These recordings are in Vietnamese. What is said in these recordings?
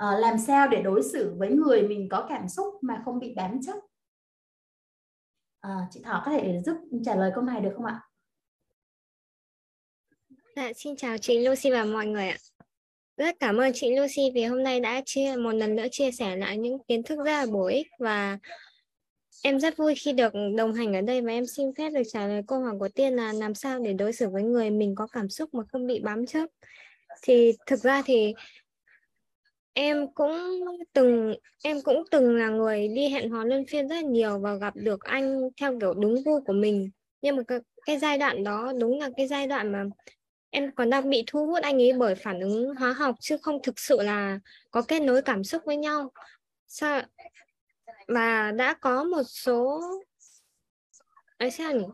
À, làm sao để đối xử với người mình có cảm xúc mà không bị bám chấp à, chị Thỏ có thể giúp trả lời câu này được không ạ Dạ, xin chào chị Lucy và mọi người ạ. Rất cảm ơn chị Lucy vì hôm nay đã chia một lần nữa chia sẻ lại những kiến thức rất là bổ ích và em rất vui khi được đồng hành ở đây và em xin phép được trả lời câu hỏi của Tiên là làm sao để đối xử với người mình có cảm xúc mà không bị bám chấp. Thì thực ra thì em cũng từng em cũng từng là người đi hẹn hò luân phiên rất nhiều và gặp được anh theo kiểu đúng gu của mình. Nhưng mà cái, cái giai đoạn đó đúng là cái giai đoạn mà em còn đang bị thu hút anh ấy bởi phản ứng hóa học chứ không thực sự là có kết nối cảm xúc với nhau. Sao và đã có một số ấy sao nhỉ?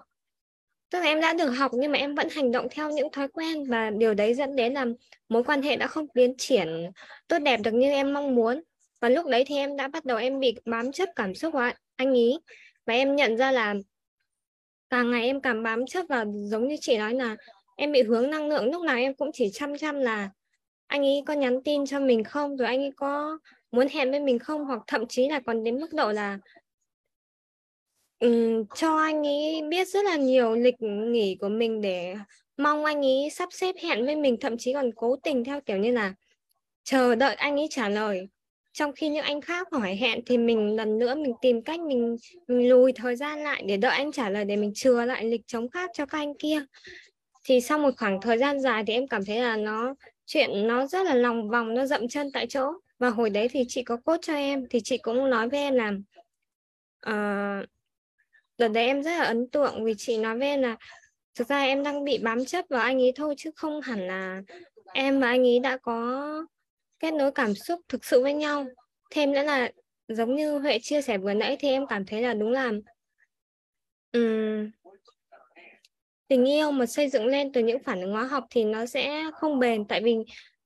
Tức là em đã được học nhưng mà em vẫn hành động theo những thói quen và điều đấy dẫn đến là mối quan hệ đã không tiến triển tốt đẹp được như em mong muốn. Và lúc đấy thì em đã bắt đầu em bị bám chấp cảm xúc của anh ý. Và em nhận ra là càng ngày em càng bám chấp và giống như chị nói là em bị hướng năng lượng, lúc nào em cũng chỉ chăm chăm là anh ấy có nhắn tin cho mình không, rồi anh ấy có muốn hẹn với mình không, hoặc thậm chí là còn đến mức độ là Ừm, cho anh ấy biết rất là nhiều lịch nghỉ của mình để mong anh ấy sắp xếp hẹn với mình, thậm chí còn cố tình theo kiểu như là chờ đợi anh ấy trả lời. Trong khi những anh khác hỏi hẹn thì mình lần nữa mình tìm cách mình mình lùi thời gian lại để đợi anh trả lời để mình chừa lại lịch trống khác cho các anh kia. Thì sau một khoảng thời gian dài thì em cảm thấy là nó chuyện nó rất là lòng vòng, nó dậm chân tại chỗ. Và hồi đấy thì chị có coach cho em thì chị cũng nói với em là uh, đợt đấy em rất là ấn tượng vì chị nói với em là thực ra em đang bị bám chấp vào anh ấy thôi chứ không hẳn là em và anh ấy đã có kết nối cảm xúc thực sự với nhau. Thêm nữa là giống như huệ chia sẻ vừa nãy thì em cảm thấy là đúng là um, tình yêu mà xây dựng lên từ những phản ứng hóa học thì nó sẽ không bền. Tại vì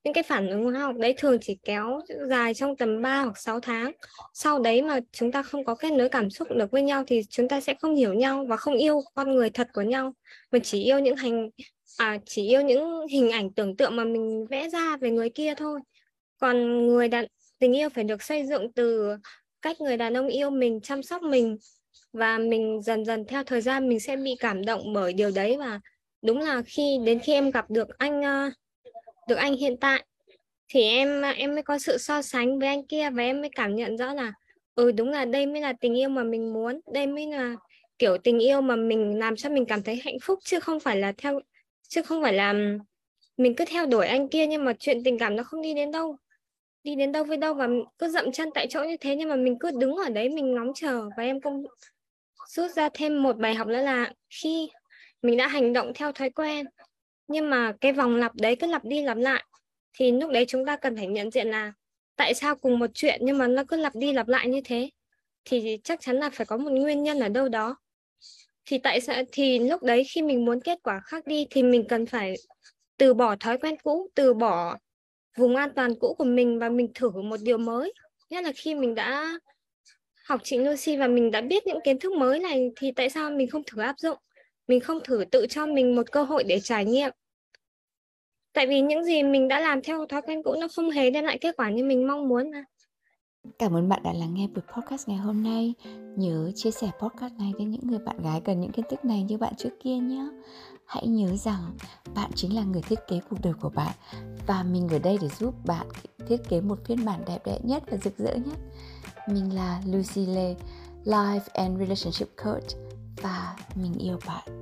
những cái phản ứng hóa học đấy thường chỉ kéo dài trong tầm 3 hoặc 6 tháng. Sau đấy mà chúng ta không có kết nối cảm xúc được với nhau thì chúng ta sẽ không hiểu nhau và không yêu con người thật của nhau. Mình chỉ yêu những hành à, chỉ yêu những hình ảnh tưởng tượng mà mình vẽ ra về người kia thôi. Còn người đàn tình yêu phải được xây dựng từ cách người đàn ông yêu mình chăm sóc mình. Và mình dần dần theo thời gian mình sẽ bị cảm động bởi điều đấy. Và đúng là khi đến khi em gặp được anh được anh hiện tại. Thì em em mới có sự so sánh với anh kia và em mới cảm nhận rõ là ừ đúng là đây mới là tình yêu mà mình muốn, đây mới là kiểu tình yêu mà mình làm cho mình cảm thấy hạnh phúc, chứ không phải là theo, chứ không phải là mình cứ theo đuổi anh kia nhưng mà chuyện tình cảm nó không đi đến đâu, đi đến đâu với đâu và cứ dậm chân tại chỗ như thế nhưng mà mình cứ đứng ở đấy, mình ngóng chờ. Và em cũng rút ra thêm một bài học nữa là khi mình đã hành động theo thói quen nhưng mà cái vòng lặp đấy cứ lặp đi lặp lại. Thì lúc đấy chúng ta cần phải nhận diện là tại sao cùng một chuyện nhưng mà nó cứ lặp đi lặp lại như thế? Thì chắc chắn là phải có một nguyên nhân ở đâu đó. Thì tại sao, thì lúc đấy khi mình muốn kết quả khác đi thì mình cần phải từ bỏ thói quen cũ, từ bỏ vùng an toàn cũ của mình và mình thử một điều mới. Nhất là khi mình đã học chị Lucy và mình đã biết những kiến thức mới này thì tại sao mình không thử áp dụng? Mình không thử tự cho mình một cơ hội để trải nghiệm tại vì những gì mình đã làm theo thói quen cũ nó không hề đem lại kết quả như mình mong muốn mà Cảm ơn bạn đã lắng nghe buổi podcast ngày hôm nay. Nhớ chia sẻ podcast này với những người bạn gái cần những kiến thức này như bạn trước kia nhé. Hãy nhớ rằng bạn chính là người thiết kế cuộc đời của bạn và mình ở đây để giúp bạn thiết kế một phiên bản đẹp đẽ nhất và rực rỡ nhất. Mình là Lucy Lê, Life and Relationship Coach và mình yêu bạn.